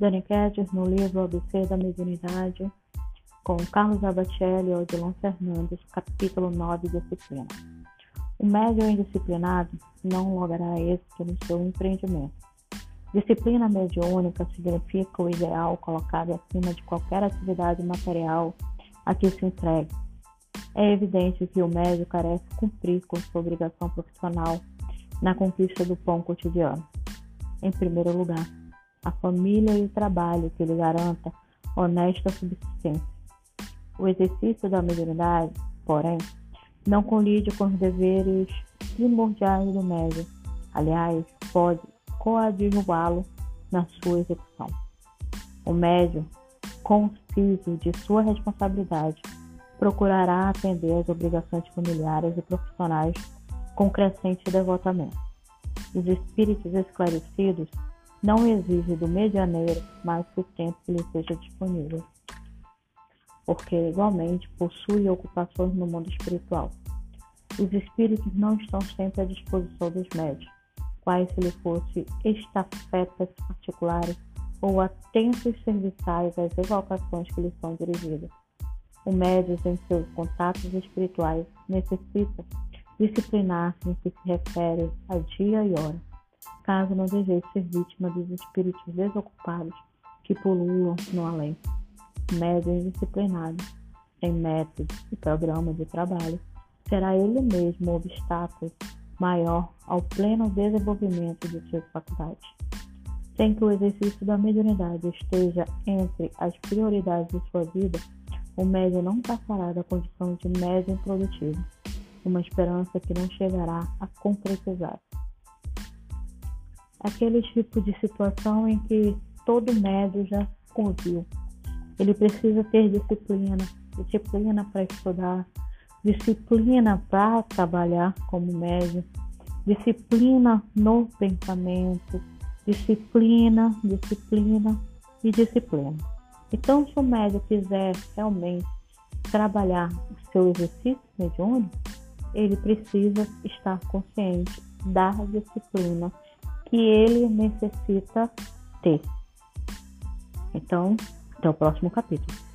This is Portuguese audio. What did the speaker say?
Dani Kedger, no livro ABC da Mediunidade, com Carlos Abatelli e Odilon Fernandes, capítulo 9, Disciplina. O médium indisciplinado não logrará êxito no seu empreendimento. Disciplina mediúnica significa o ideal colocado acima de qualquer atividade material a que se entregue. É evidente que o médium carece cumprir com sua obrigação profissional na conquista do pão cotidiano. Em primeiro lugar, a família e o trabalho que lhe garanta honesta subsistência. O exercício da mediunidade, porém, não colide com os deveres primordiais do médium. Aliás, pode coadjuvá-lo na sua execução. O médium, consciente de sua responsabilidade, procurará atender às obrigações familiares e profissionais com crescente devotamento. Os espíritos esclarecidos não exige do medianeiro mais que o tempo que lhe seja disponível, porque igualmente possui ocupações no mundo espiritual. Os espíritos não estão sempre à disposição dos médios, quais se lhe fossem estafetas particulares ou atentos serviçais às evocações que lhe são dirigidas. O médium, em seus contatos espirituais, necessita disciplinar-se no que se refere a dia e hora caso não deseje ser vítima dos espíritos desocupados que pululam no além. Médio indisciplinado, sem método e programa de trabalho, será ele mesmo o obstáculo maior ao pleno desenvolvimento de suas faculdades. Sem que o exercício da mediunidade esteja entre as prioridades de sua vida, o médium não passará da condição de médium produtivo, uma esperança que não chegará a concretizar aquele tipo de situação em que todo médio já conviu. Ele precisa ter disciplina, disciplina para estudar, disciplina para trabalhar como médio, disciplina no pensamento, disciplina, disciplina e disciplina. Então, se o médio quiser realmente trabalhar o seu exercício mediúnico, ele precisa estar consciente da disciplina que ele necessita ter. Então, até o próximo capítulo.